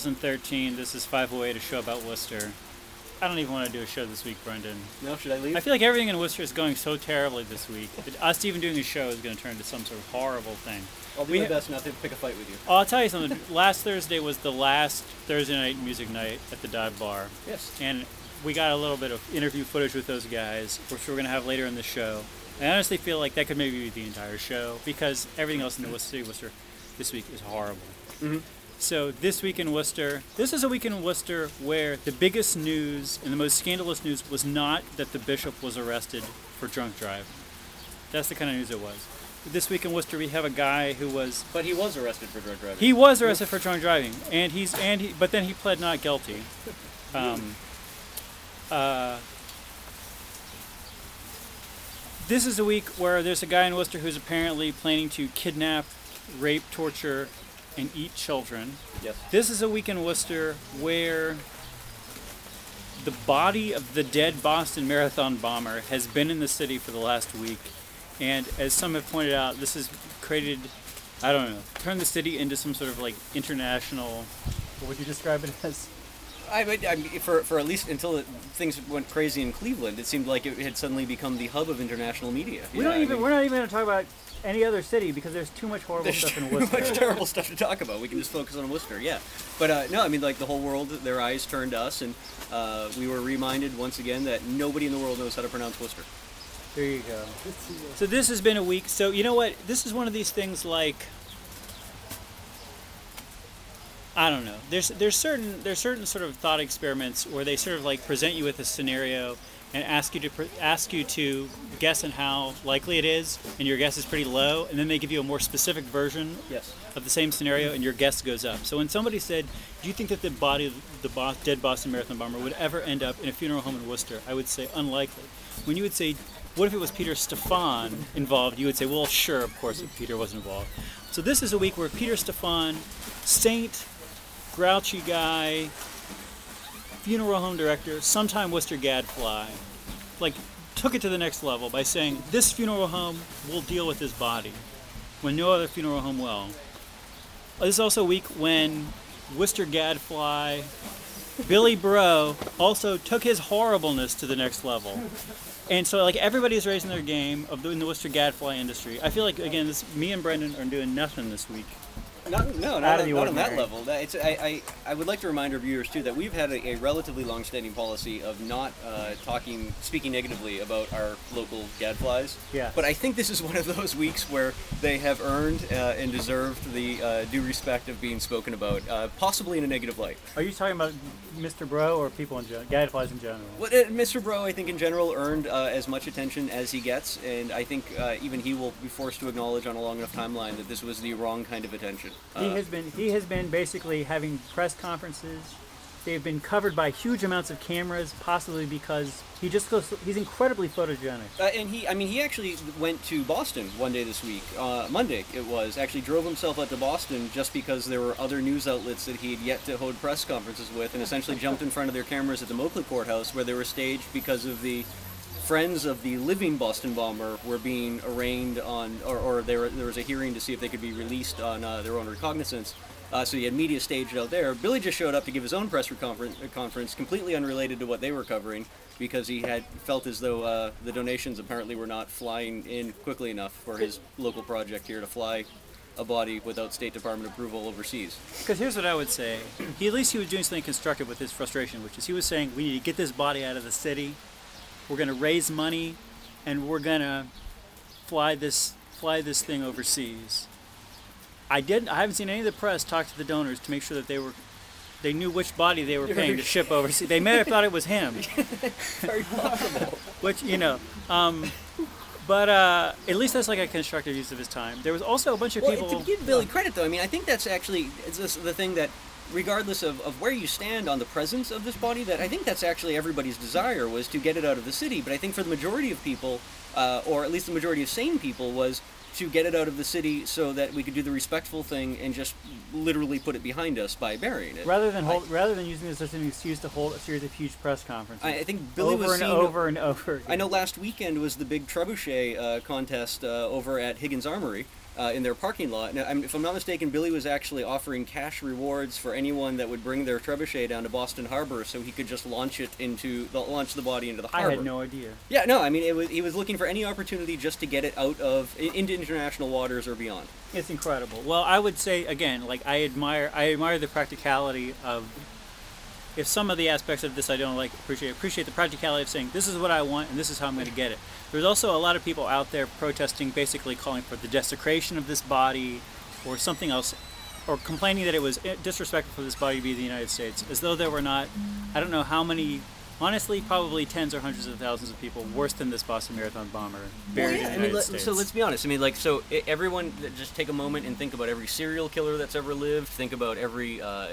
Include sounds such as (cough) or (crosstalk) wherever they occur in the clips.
2013. This is 508, a show about Worcester. I don't even want to do a show this week, Brendan. No, should I leave? I feel like everything in Worcester is going so terribly this week. that Us even doing a show is going to turn into some sort of horrible thing. I'll do we my ha- best not to pick a fight with you. Oh, I'll tell you something. (laughs) last Thursday was the last Thursday night music night at the Dive Bar. Yes. And we got a little bit of interview footage with those guys, which we're going to have later in the show. I honestly feel like that could maybe be the entire show because everything else in the Worcester, Worcester this week is horrible. Mhm. So this week in Worcester, this is a week in Worcester where the biggest news and the most scandalous news was not that the bishop was arrested for drunk driving. That's the kind of news it was. This week in Worcester, we have a guy who was But he was arrested for drunk driving. he was arrested for drunk driving, and he's and he, but then he pled not guilty. Um, uh, this is a week where there's a guy in Worcester who's apparently planning to kidnap, rape, torture, and eat children. yes. This is a week in Worcester where the body of the dead Boston Marathon bomber has been in the city for the last week. And as some have pointed out, this has created, I don't know, turned the city into some sort of like international, what would you describe it as? I, I, I mean, for, for at least until it, things went crazy in Cleveland, it seemed like it had suddenly become the hub of international media. We Yeah, don't I even, mean, we're not even going to talk about any other city because there's too much horrible There's stuff in Worcester. too much terrible stuff to talk about. We can just focus on Worcester, yeah. But uh, no, I mean, like the whole world, their eyes turned to us, and uh, we were reminded once again that nobody in the world knows how to pronounce Worcester. There you go. So this has been a week. So you know what? This is one of these things like I don't know. There's there's certain there's certain sort of thought experiments where they sort of like present you with a scenario and ask you to pre- ask you to guess on how likely it is, and your guess is pretty low, and then they give you a more specific version Yes. of the same scenario, and your guess goes up. So when somebody said, "Do you think that the body of the Bo- dead Boston Marathon bomber would ever end up in a funeral home in Worcester?" I would say unlikely. When you would say, "What if it was Peter Stefan involved?" You would say, "Well, sure, of course, if Peter was involved." So this is a week where Peter Stefan, saint, grouchy guy, funeral home director, sometime Worcester gadfly, like took it to the next level by saying, "This funeral home will deal with his body." when no other funeral home will. This is also a week when Worcester Gadfly, Billy Breault also took his horribleness to the next level. And so, like, everybody's raising their game of the, in the Worcester Gadfly industry. I feel like, again, this, me and Brendan are doing nothing this week. Not, no, not, the not on that level. It's, I, I, I would like to remind our viewers too that we've had a, a relatively long-standing policy of not uh, talking, speaking negatively about our local gadflies. Yeah. But I think this is one of those weeks where they have earned uh, and deserved the uh, due respect of being spoken about, uh, possibly in a negative light. Are you talking about Mr. Breault or people in general? Gadflies in general? Well, uh, Mr. Breault, I think in general earned uh, as much attention as he gets, and I think uh, even he will be forced to acknowledge on a long enough timeline that this was the wrong kind of attention. He Uh, has been he has been basically having press conferences. They've been covered by huge amounts of cameras, possibly because he just goes. He's incredibly photogenic. Uh, and he, I mean, he actually went to Boston one day this week. Uh, Monday it was. Actually, drove himself out to Boston just because there were other news outlets that he had yet to hold press conferences with, and essentially jumped in front of their cameras at the Moakley courthouse, where they were staged because of the friends of the living Boston bomber were being arraigned on, or, or there, was a hearing to see if they could be released on uh, their own recognizance. Uh, so he had media staged out there. Billy just showed up to give his own press reconfer- conference, completely unrelated to what they were covering, because he had felt as though uh, the donations apparently were not flying in quickly enough for his local project here to fly a body without State Department approval overseas. Because here's what I would say: he at least he was doing something constructive with his frustration, which is he was saying we need to get this body out of the city. We're going to raise money, and we're going to fly this fly this thing overseas. I didn't. I haven't seen any of the press talk to the donors to make sure that they were. They knew which body they were paying to ship overseas. They may have thought it was him, (laughs) Very possible. which you know. Um, but uh, at least that's like a constructive use of his time. There was also a bunch of Well, people. to give Billy credit, though, I mean, I think that's actually it's the thing that, regardless of, of where you stand on the presence of this body, that I think that's actually everybody's desire was to get it out of the city. But I think for the majority of people, uh, or at least the majority of sane people, was to get it out of the city so that we could do the respectful thing and just literally put it behind us by burying it. Rather than I- rather than using this as an excuse to hold a series of huge press conferences, I, I think Billy over was and seen over and over. I know last weekend was the big trebuchet uh, contest uh, over at Higgins Armory, uh, in their parking lot. Now, if I'm not mistaken, Billy was actually offering cash rewards for anyone that would bring their trebuchet down to Boston Harbor, so he could just launch it into the, launch the body into the harbor. I had no idea. Yeah, no, I mean, it was, he was looking for any opportunity just to get it out of into international waters or beyond. It's incredible. Well, I would say again, like I admire, I admire the practicality of. If some of the aspects of this I don't like, appreciate appreciate the practicality of saying this is what I want and this is how I'm going to get it. There's also a lot of people out there protesting, basically calling for the desecration of this body, or something else, or complaining that it was eh, disrespectful for this body to be the United States, as though there were not, I don't know how many. Honestly, probably tens or hundreds of thousands of people worse than this Boston Marathon bomber buried in the I United mean, let- States. so let's be honest. I mean, like, so everyone, just take a moment and think about every serial killer that's ever lived. Think about every uh,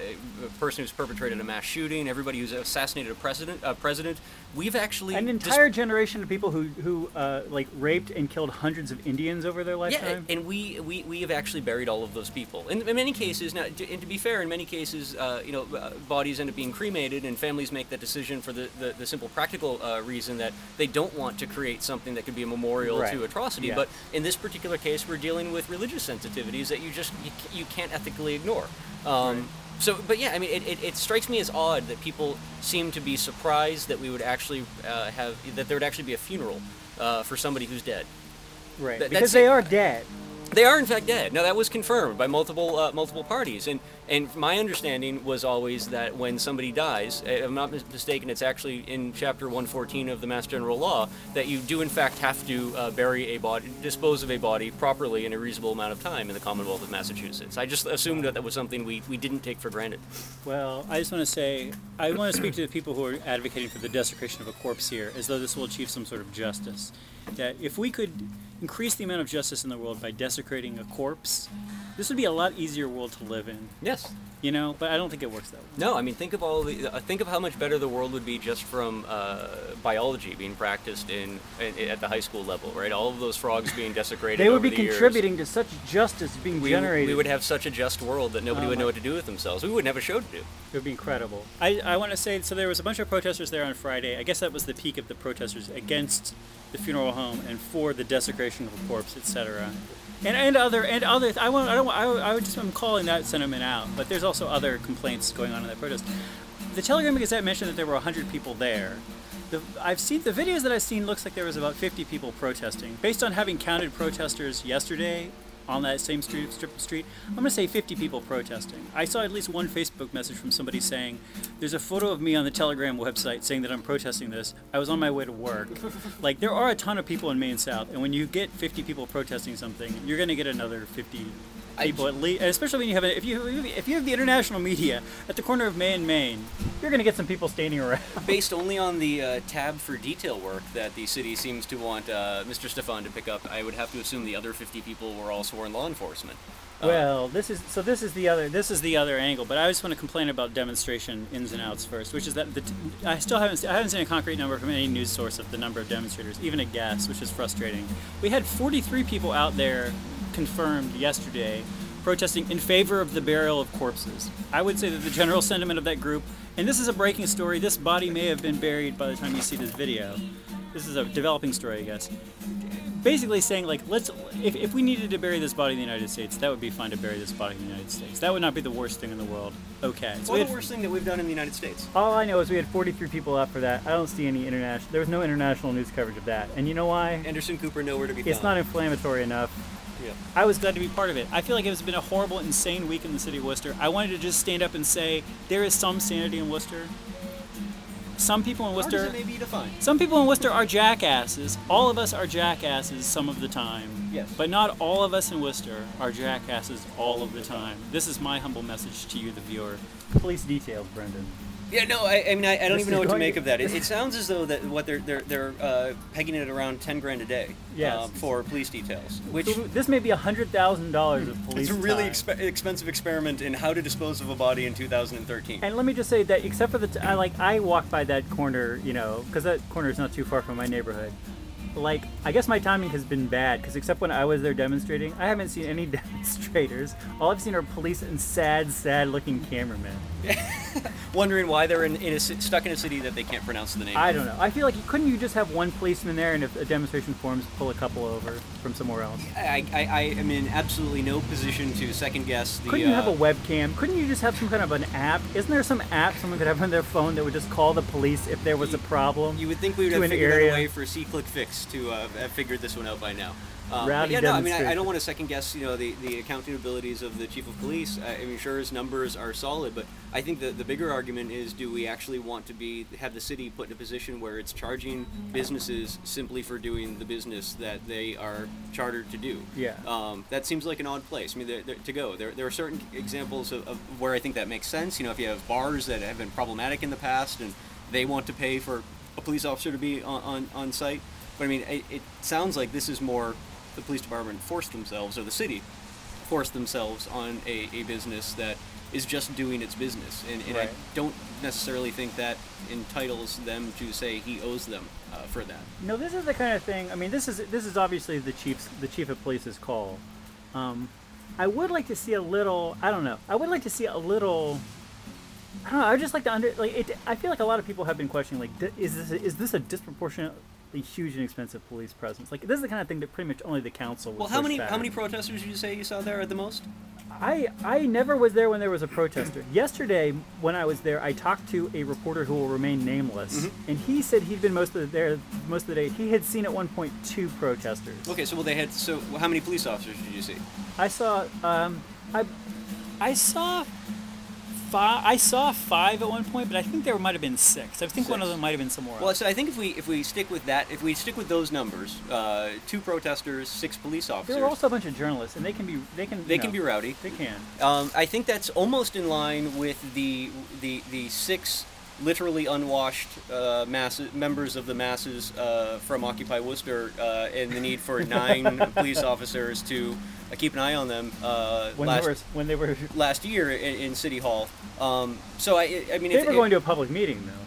person who's perpetrated a mass shooting. Everybody who's assassinated a president. A president. We've actually an dis- entire generation of people who who uh, like raped and killed hundreds of Indians over their lifetime. Yeah, lifetime. and we, we, we have actually buried all of those people. In, in many cases, now, to, and to be fair, in many cases, uh, you know, uh, bodies end up being cremated, and families make that decision for the, the, the simple practical uh, reason that they don't want to create something that could be a memorial Right. to atrocity. Yeah. But in this particular case, we're dealing with religious sensitivities that you just you, you can't ethically ignore. Um, Right. So, but yeah, I mean, it, it, it strikes me as odd that people seem to be surprised that we would actually uh, have that there would actually be a funeral uh, for somebody who's dead. right, that- because they are dead. They are in fact dead. Now that was confirmed by multiple uh, multiple parties, and and my understanding was always that when somebody dies, if I'm not mistaken, it's actually in chapter 114 of the Mass General Law that you do in fact have to uh, bury a body, dispose of a body properly in a reasonable amount of time in the Commonwealth of Massachusetts. I just assumed that that was something we, we didn't take for granted. Well, I just want to say I want to speak to the people who are advocating for the desecration of a corpse here, as though this will achieve some sort of justice. That if we could increase the amount of justice in the world by desecrating a corpse, this would be a lot easier world to live in. Yes. You know, but I don't think it works that way. No, I mean think of all the uh, think of how much better the world would be just from uh, biology being practiced in, in at the high school level, right? All of those frogs being (laughs) desecrated. They would over be the years. contributing to such justice being We, generated. we would have such a just world that nobody Oh would know what to do with themselves. We wouldn't have a show to do. It would be incredible. I, I want to say so. There was a bunch of protesters there on Friday. I guess that was the peak of the protesters against the funeral home and for the desecration of a corpse, etc. And and other and other. I want. I don't. I, I just. I'm calling that sentiment out. But there's also other complaints going on in that protest. The Telegram Gazette mentioned that there were 100 people there. The, I've seen the videos that I've seen. Looks like there was about 50 people protesting. Based on having counted protesters yesterday on that same street, strip of street, I'm going to say 50 people protesting. I saw at least one Facebook message from somebody saying, "There's a photo of me on the Telegram website saying that I'm protesting this. I was on my way to work." (laughs) like there are a ton of people in Main South, and when you get 50 people protesting something, you're going to get another 50 I people at least. Especially when you have a, if you if you have the international media at the corner of May and Main, you're going to get some people standing around. (laughs) Based only on the uh, tab for detail work that the city seems to want uh, Mr. Stefan to pick up, I would have to assume the other 50 people were all sworn law enforcement. Uh, Well, this is so. This is the other. This is the other angle. But I just want to complain about demonstration ins and outs first, which is that the t- I still haven't. I haven't seen a concrete number from any news source of the number of demonstrators, even a guess, which is frustrating. We had 43 people out there confirmed yesterday protesting in favor of the burial of corpses. I would say that the general sentiment of that group, and this is a breaking story. This body may have been buried by the time you see this video. This is a developing story, I guess basically saying like let's if, if we needed to bury this body in the united states that would be fine to bury this body in the united states that would not be the worst thing in the world okay so Or we the worst thing that we've done in the United States. all i know is we had 43 people out for that i don't see any international there was no international news coverage of that and you know why Anderson Cooper nowhere to be found. it's not inflammatory enough Yeah. I was glad to be part of it. I feel like it's been a horrible, insane week in the city of Worcester. I wanted to just stand up and say there is some sanity in Worcester. Some people in Worcester, it may be to some people in Worcester are jackasses. All of us are jackasses some of the time. Yes. But not all of us in Worcester are jackasses all of the time. This is my humble message to you, the viewer. Police details, Brendan. Yeah, no, I, I mean, I, I don't This even know what to going- make of that. It, it (laughs) sounds as though that what they're they're they're uh, pegging it at around ten grand a day. Yes. uh, for police details, which So this may be hundred thousand dollars of police. it's a really time. expe- expensive experiment in how to dispose of a body in 2013. And let me just say that, except for the, t- I like I walk by that corner, you know, because that corner is not too far from my neighborhood. Like, I guess my timing has been bad because except when I was there demonstrating, I haven't seen any (laughs) demonstrators. All I've seen are police and sad, sad-looking cameramen. (laughs) wondering why they're in, in a, stuck in a city that they can't pronounce the name. I don't know. I feel like couldn't you just have one policeman there, and if a demonstration forms, pull a couple over from somewhere else? I, I, I am in absolutely no position to second guess the. Couldn't you have uh, a webcam? Couldn't you just have some kind of an app? Isn't there some app someone could have on their phone that would just call the police if there was a problem? You would think we would have figured out a way for SeeClickFix to uh, have figured this one out by now. Um, yeah, no, I mean, I, I don't want to second guess, you know, the, the accounting abilities of the chief of police. I, I mean, sure, his numbers are solid, but I think the, the bigger argument is, do we actually want to be have the city put in a position where it's charging businesses simply for doing the business that they are chartered to do? Yeah. Um, that seems like an odd place. I mean, there, there, to go. There, there are certain examples of, of where I think that makes sense. You know, if you have bars that have been problematic in the past and they want to pay for a police officer to be on, on, on site. But I mean, it, it sounds like this is more the police department forced themselves, or the city forced themselves on a, a business that is just doing its business. And, and I don't necessarily think that entitles them to say he owes them uh, for that. No, this is the kind of thing. I mean, this is this is obviously the chief's the chief of police's call. Um, I would like to see a little. I don't know. I would like to see a little. I don't know. I would just like to under like. It, I feel like a lot of people have been questioning like, is this a, is this a disproportionately huge and expensive police presence? Like, this is the kind of thing that pretty much only the council. Would Well, how many how many protesters did you say you saw there at the most? I I never was there when there was a protester. Yesterday, when I was there, I talked to a reporter who will remain nameless, Mm-hmm. and he said he'd been most of the, there most of the day. He had seen at one point two protesters. Okay, so well, they had. So how many police officers did you see? I saw um I I saw five. I saw five at one point, but I think there might have been six. I think one of them might have been somewhere else. Well, so I think if we if we stick with that, if we stick with those numbers, uh, two protesters, six police officers, There were also a bunch of journalists, and they can be they can they you can be rowdy. They can. Um, I think that's almost in line with the the the six literally unwashed uh, masses, members of the masses uh, from Occupy Worcester, uh, and the need for (laughs) nine police officers to uh, keep an eye on them uh, When last they were when they were last year in, in City Hall. Um, so I, I mean, they if, were going to a public meeting though.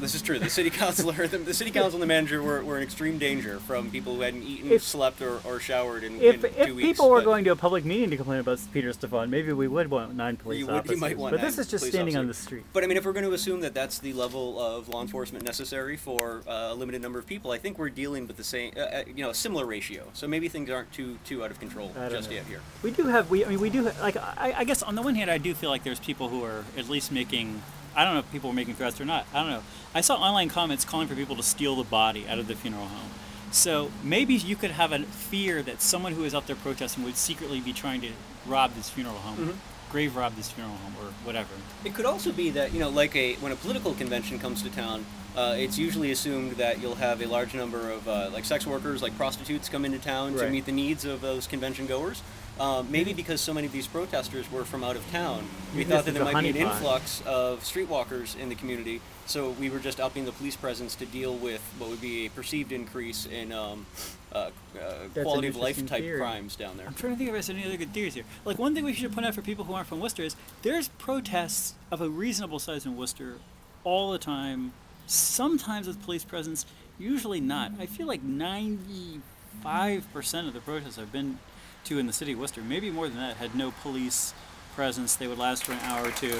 This is true. The city (laughs) councilor, the, the city council, and the manager were, were in extreme danger from people who hadn't eaten, If- slept, or, or showered in, If, in if weeks. people were going to a public meeting to complain about Peter Stefan, maybe we would want nine police would- you officers. might want but this is just standing on the street. But I mean, if we're going to assume that that's the level of law enforcement necessary for uh, a limited number of people, I think we're dealing with the same, uh, uh, you know, a similar ratio. So maybe things aren't too too out of control just know. yet here. We do have we I mean we do like I, I guess on the one hand I do feel like there's people who are at least making I don't know if people were making threats or not. I don't know. I saw online comments calling for people to steal the body out of the funeral home. So maybe you could have a fear that someone who is out there protesting would secretly be trying to rob this funeral home, Mm-hmm. grave rob this funeral home or whatever. It could also be that you know, like a when a political convention comes to town, uh, it's usually assumed that you'll have a large number of uh, like sex workers, like prostitutes, come into town to meet the needs of those convention goers. Uh, maybe because so many of these protesters were from out of town, we Maybe thought that there might be an honeypot. influx of streetwalkers in the community. So we were just upping the police presence to deal with what would be a perceived increase in um, uh, uh, quality of life type theory. crimes down there. I'm trying to think if there's any other good theories here. Like one thing we should point out for people who aren't from Worcester is there's protests of a reasonable size in Worcester all the time. Sometimes with police presence, usually not. I feel like 95% of the protests I've been to in the city of Worcester, maybe more than that, had no police presence. They would last for an hour or two.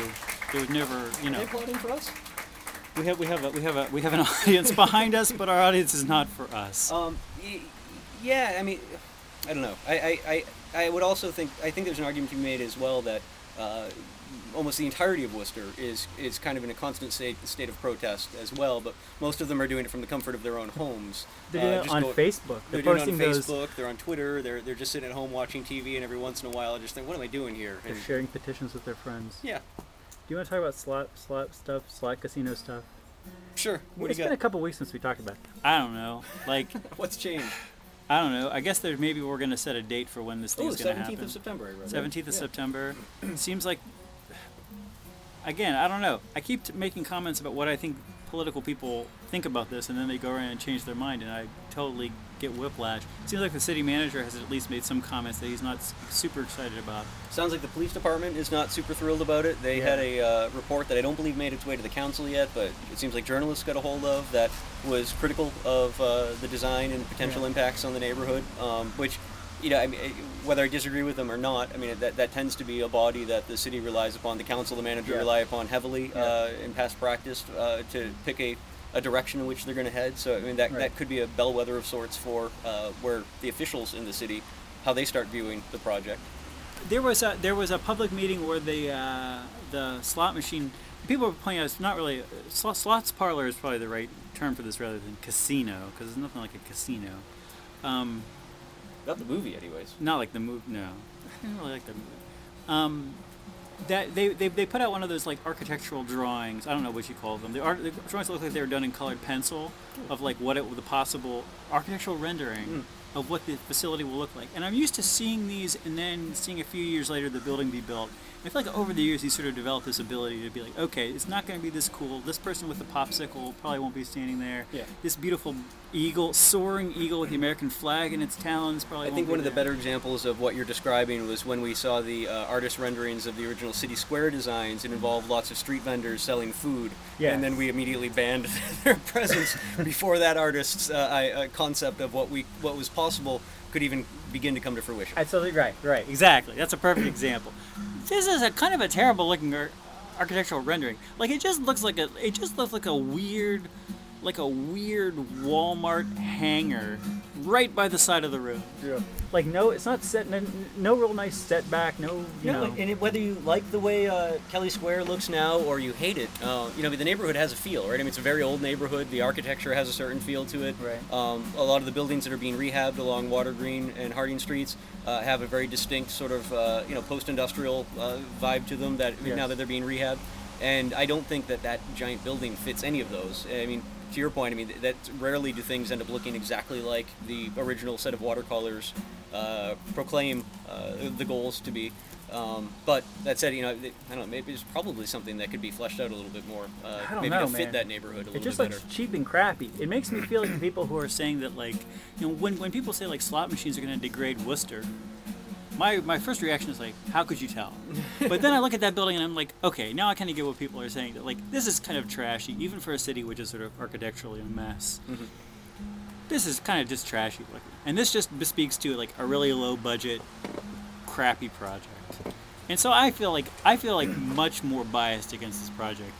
They would never, you know. plotting for us? We have we have a, we have a we have an (laughs) audience behind us, but our audience is not for us. Um, yeah, I mean, I don't know. I, I, I, I would also think I think there's an argument to be made as well that uh, almost the entirety of Worcester is is kind of in a constant state state of protest as well. But most of them are doing it from the comfort of their own homes. They're doing Uh, it on go- Facebook. They're, They're, doing posting it on those. Facebook. They're on Twitter. They're they're just sitting at home watching TV, and every once in a while, I just think, what am I doing here? They're And- sharing petitions with their friends. yeah, Do you want to talk about slot slot stuff, slot casino stuff? sure. What it's do you been a got? couple weeks since we talked about. That. I don't know. Like (laughs) What's changed? I don't know. I guess there maybe we're going to set a date for when this thing's going to happen. 17th of September. I read. Seventeenth of Yeah. September. (clears throat) Seems like. Again, I don't know. I keep t- making comments about what I think political people think about this, and then they go around and change their mind, and I totally get whiplash. It Seems like the city manager has at least made some comments that he's not s- super excited about. Sounds like the police department is not super thrilled about it. They had a uh, report that I don't believe made its way to the council yet, but it seems like journalists got a hold of that was critical of uh, the design and potential Yeah. impacts on the neighborhood. Um, which, you know, I mean, whether I disagree with them or not, I mean, that, that tends to be a body that the city relies upon, the council, the manager Yeah. rely upon heavily Yeah. uh, in past practice uh, to pick a, a direction in which they're going to head. So, I mean, that, Right. that could be a bellwether of sorts for uh, where the officials in the city, how they start viewing the project. There was a there was a public meeting where the uh, the slot machine people were pointing out it's not really slot, slots parlor is probably the right term for this rather than casino because there's nothing like a casino. Um, Not the movie, anyways. not like the movie. No, (laughs) I didn't really like the movie. Um, that they, they they put out one of those like architectural drawings. I don't know what you call them. The, art, the drawings look like they were done in colored pencil of like what it the possible architectural rendering of what the facility will look like. And I'm used to seeing these and then seeing a few years later the building be built. I feel like over the years he's sort of developed this ability to be like, okay, it's not going to be this cool. This person with the popsicle probably won't be standing there. Yeah. This beautiful eagle, soaring eagle with the American flag in its talons probably. I think one of the better examples of what you're describing was when we saw the uh, artist renderings of the original city square designs. It involved lots of street vendors selling food, Yeah. and then we immediately banned (laughs) their presence before that artist's uh, I- uh, concept of what we what was possible could even begin to come to fruition. Absolutely right, right, exactly. That's a perfect example. This is a kind of a terrible looking ar- architectural rendering. Like it just looks like a, it just looks like a weird, like a weird Walmart hangar right by the side of the road. Yeah. Like no, it's not set, no, no real nice setback, no, you No, know. and it, whether you like the way uh, Kelly Square looks now or you hate it, uh, you know, the neighborhood has a feel, right? I mean, it's a very old neighborhood. The architecture has a certain feel to it. Right. Um, a lot of the buildings that are being rehabbed along Water Green and Harding Streets uh, have a very distinct sort of, uh, you know, post-industrial uh, vibe to them. That Yes. now that they're being rehabbed, and I don't think that that giant building fits any of those. I mean. To your point, I mean that rarely do things end up looking exactly like the original set of watercolors uh, proclaim uh, the goals to be. Um, but that said, you know, I don't know. Maybe it's probably something that could be fleshed out a little bit more. Uh, I don't maybe know, to fit man. that neighborhood a It little just looks cheap and crappy. It makes me feel like the people who are saying that, like, you know, when, when people say like slot machines are going to degrade Worcester, my my first reaction is like, how could you tell? but then I look at that building and I'm like, okay, now I kind of get what people are saying. That like this is kind of trashy, even for a city which is sort of architecturally a mess. Mm-hmm. This is kind of just trashy looking, and this just bespeaks to like a really low budget, crappy project. And so I feel like I feel like (clears throat) much more biased against this project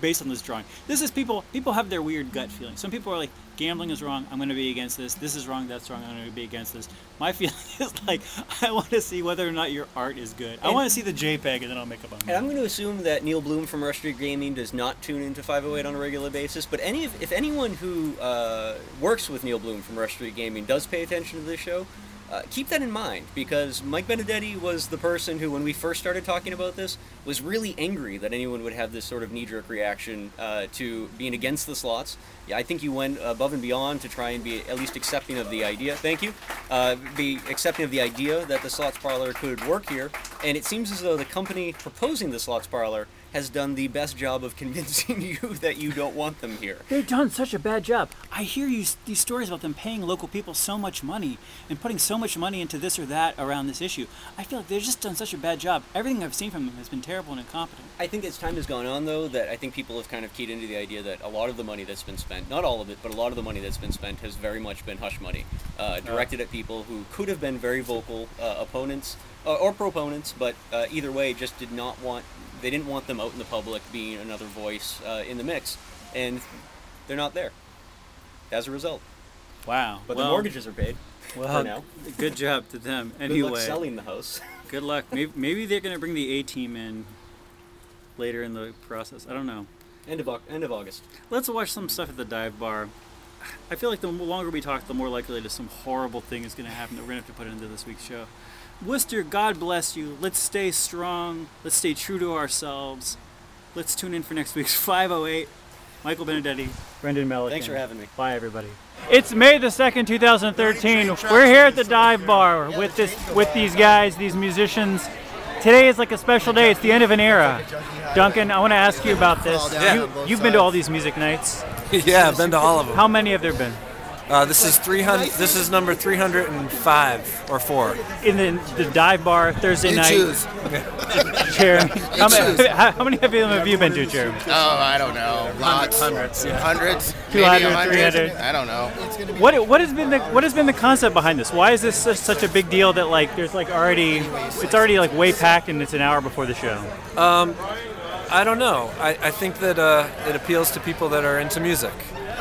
based on this drawing. This is people people have their weird gut feeling. Some people are like gambling is wrong, I'm going to be against this. This is wrong, that's wrong, I'm going to be against this. My (laughs) feeling is like I want to see whether or not your art is good. I And- want to see the JPEG and then I'll make up my And. I'm going to assume that Neil Bluhm from Rush Street Gaming does not tune into 508 on a regular basis. But any of, if anyone who uh, works with Neil Bluhm from Rush Street Gaming does pay attention to this show, uh, keep that in mind because Mike Benedetti was the person who, when we first started talking about this, was really angry that anyone would have this sort of knee-jerk reaction uh, to being against the slots. Yeah, I think you went above and beyond to try and be at least accepting of the idea. Thank you. Uh, be accepting of the idea that the slots parlor could work here, and it seems as though the company proposing the slots parlor has done the best job of convincing (laughs) you that you don't want them here. They've done such a bad job. I hear you these stories about them paying local people so much money and putting so much money into this or that around this issue. I feel like they've just done such a bad job. Everything I've seen from them has been terrible and incompetent. I think as time has gone on, though, that I think people have kind of keyed into the idea that a lot of the money that's been spent, not all of it, but a lot of the money that's been spent has very much been hush money, uh, directed at people who could have been very vocal uh, opponents uh, or proponents, but uh, either way, just did not want, they didn't want them out in the public being another voice uh, in the mix, and they're not there. As a result, Wow. but well, the mortgages are paid. Well, for now. good job to them. Anyway, Good Anyway, luck selling the house. (laughs) good luck. Maybe, maybe they're going to bring the A team in later in the process. I don't know. end of Au- end of August. Let's watch some stuff at the dive bar. I feel like the longer we talk, the more likely that some horrible thing is going to happen that we're going to have to put into this week's show. Worcester, God bless you. Let's stay strong. Let's stay true to ourselves. Let's tune in for next week's (laughs) 508. Michael Benedetti, Brendan Mellican. Thanks for having me. Bye, everybody. It's May the second, 2013. We're here at the dive bar with this, with these guys, these musicians. Today is like a special day. It's the end of an era. Duncan, I want to ask you about this. Yeah. You, you've been to all these music nights. (laughs) yeah, I've been to all of them. How many have there been? Uh, this is 300. This is number 305 or four. In the, the dive bar Thursday You night. choose. (laughs) Jeremy, how, choose. many, (laughs) how, how many of them have you been to, Jeremy? Oh, I don't know. Lots. Hundreds. Yeah. Hundreds. 200, 300. I don't know. What what has been the what has been the concept behind this? Why is this such, such a big deal that like there's like already it's already like way packed and it's an hour before the show? Um, I don't know. I, I think that uh, it appeals to people that are into music.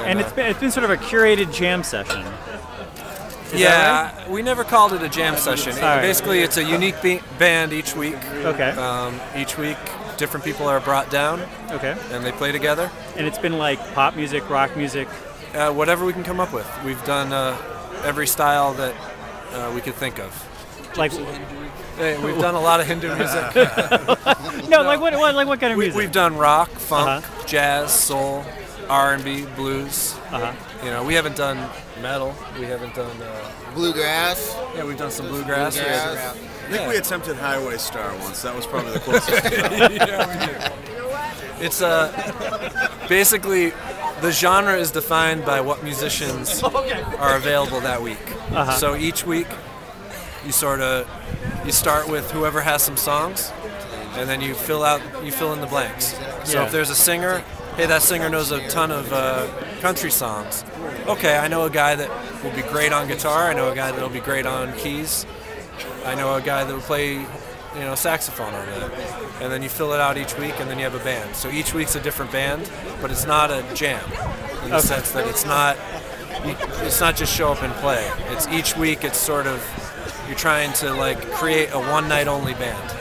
And it's been it's been sort of a curated jam session. Is that yeah, we never called it a jam session. All right. Basically, it's a unique be- band each week. Okay. Um, each week, different people are brought down Okay. and they play together. And it's been like pop music, rock music. Uh, whatever we can come up with. We've done uh, every style that uh, we could think of. Like Hey, we've done a lot of Hindu music. (laughs) no, like what, what like what kind of we, music? we've done rock, funk, Uh-huh. jazz, soul, R&B, blues. uh-huh. You know, we haven't done metal. We haven't done. Uh, Bluegrass. yeah, we've done some bluegrass. We had- Bluegrass. I think we attempted Highway Star once. That was probably the closest. (laughs) (laughs) It's uh, basically the genre is defined by what musicians (laughs) are available that week. Uh-huh. So each week, you sort of you start with whoever has some songs, and then you fill out you fill in the blanks. So Yeah. if there's a singer, hey, that singer knows a ton of uh, country songs. Okay, I know a guy that will be great on guitar. I know a guy that will be great on keys. I know a guy that will play, you know, saxophone on that. And then you fill it out each week, and then you have a band. So each week's a different band, but it's not a jam in the Okay. sense that it's not. It's not just show up and play. It's each week. It's sort of you're trying to like create a one night only band.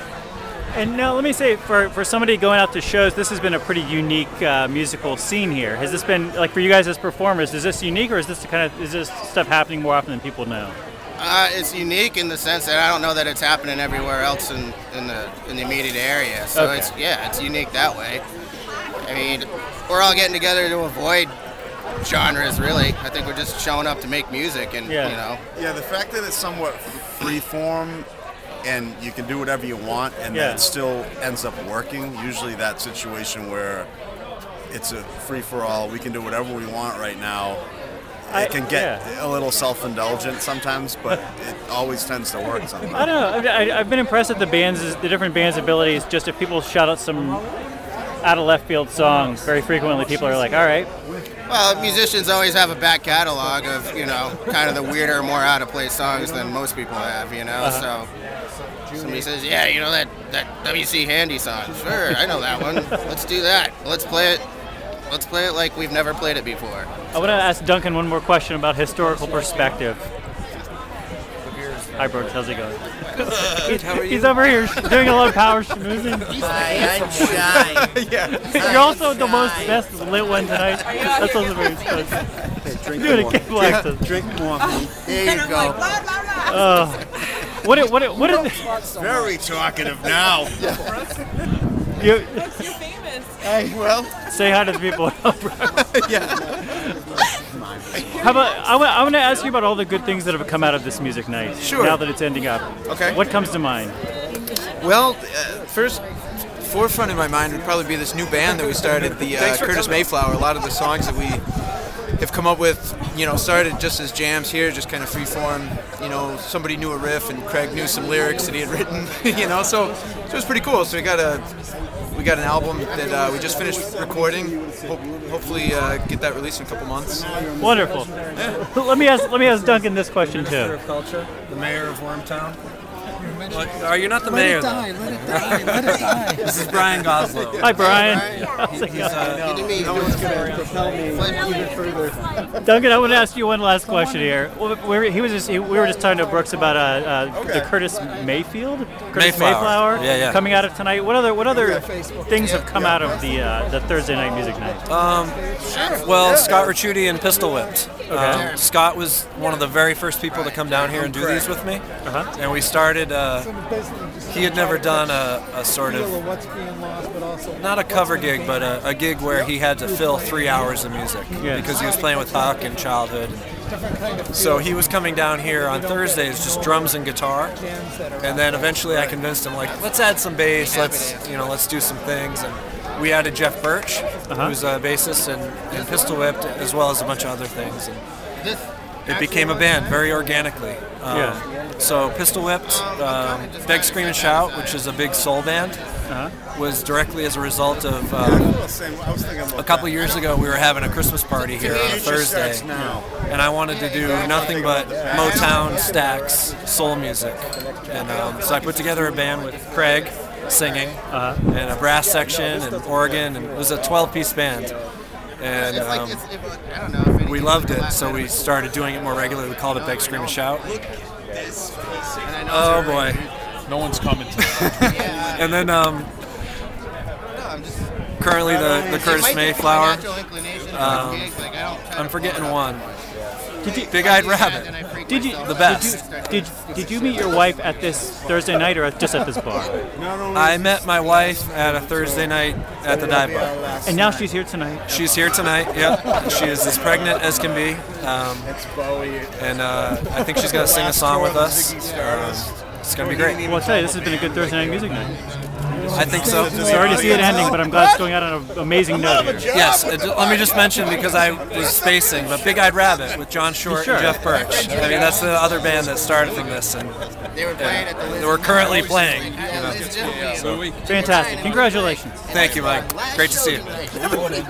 And now let me say, for, for somebody going out to shows, this has been a pretty unique uh, musical scene here. Has this been like for you guys as performers? Is this unique, or is this the kind of is this stuff happening more often than people know? Uh, it's unique in the sense that I don't know that it's happening everywhere else in, in the in the immediate area. So Okay. it's yeah, it's unique that way. I mean, we're all getting together to avoid genres. Really, I think we're just showing up to make music, and Yeah. you know, yeah, the fact that it's somewhat free form and you can do whatever you want and Yeah. it still ends up working. Usually that situation where it's a free for all, we can do whatever we want right now. I- It can get yeah. a little self-indulgent sometimes, but it always tends to work sometimes. I don't know. I, I, I've been impressed at the bands, the different bands' abilities. Just if people shout out some out of left field songs, very frequently people are like, "All right, well, musicians always have a back catalog of you know kind of the weirder, more out of place songs than most people have. You know, uh-huh. so. Somebody says, "Yeah, you know that that WC Handy song. Sure, I know that one. Let's do that. Let's play it. Let's play it like we've never played it before." I want to ask Duncan one more question about historical perspective. Hi, Brooks. How's it going? He's over here doing a lot of power schmoozing. (laughs) I'm shy. (laughs) You're also the most best lit one tonight. That's also very special. Doing a cable access. Drink more. (laughs) There you go. Uh, what? It, what? It, what is? Very talkative now. You You're famous. Hey, well, say hi to the people. How about I want, I want to ask you about all the good things that have come out of this music night. Sure. Now that it's ending up. Okay. What comes to mind? Well, uh, first forefront in my mind would probably be this new band that we started, the uh, Curtis Mayflower. A lot of the songs that we have come up with, you know, started just as jams here, just kind of free form. You know, somebody knew a riff and Craig knew some lyrics that he had written. (laughs) You know, so, so it was pretty cool. So we got a we got an album that uh, we just finished recording. Hope, hopefully, uh, get that released in a couple months. Wonderful. Let me ask. Let me ask Duncan this question Minister too. of Culture, the mayor of Wormtown. What, are you not the mayor? though? let it die, let it die. (laughs) This is Brian Goslow. Hi, Brian. How's it He's, going? uh, good to meet you. Duncan, I want to ask you one last question here. Well, we he was just, he, we were just talking to Brooks about uh, uh, the Curtis Mayfield, Curtis Mayflower. Yeah, yeah. coming out of tonight. What other what other things have come out of the uh, the Thursday night music night? Well, Scott Ricciuti and Pistol Whipped. Okay. Um, Scott was one of the very first people to come down here and do these with me. Uh-huh. And we started, uh, he had never done a, a sort of, What's being lost, but also not a cover gig, but a, a gig where he had to fill three hours of music Yeah. because he was playing with Huck in Childhood. So he was coming down here on Thursdays, just drums and guitar. And then eventually I convinced him, like, let's add some bass, let's, you know, let's do some things. And we added Jeff Birch, Uh-huh. who's a bassist and, and Pistol Whipped, as well as a bunch of other things. And This it became a band very organically. Um, Yeah. So Pistol Whipped, um, Beg, Scream, and Shout, which is a big soul band, Uh-huh. was directly as a result of um, a couple years ago we were having a Christmas party here on a Thursday, and I wanted to do nothing but Motown Stax soul music, and um, so I put together a band with Craig singing and a brass section and organ, and it was a 12-piece band. And It's like um, it's, if, I don't know. If we loved it, so we started doing it more regularly. We called it Beg, Scream, and Shout. and I know Oh boy! No one's coming (laughs) And then um, No, I'm just. currently the, the Curtis might just be my Mayflower. natural inclination to Um, I don't try I'm forgetting one. Big Eyed up. And I Rabbit. Freak did you The best. did did you meet your wife at this Thursday night or just at this bar? (laughs) I met my wife at a Thursday night at the dive bar. And now she's here tonight. She's here tonight. Yep. She is as pregnant as can be. Um, and uh, I think she's gonna sing a song with us. Um, it's gonna be great. Well, I'll tell you, this has been a good Thursday night music night. I think so. Sorry to see it ending, but I'm glad it's going out on an amazing note here. Yes, uh, let me just mention because I was spacing, but Big Eyed Rabbit with John Short Sure. and Jeff Birch. I mean, that's the other band that started from this, and They were playing at the Liz- we're currently playing. You know. So, Fantastic. Congratulations. thank you, Mike. Great to see you. you.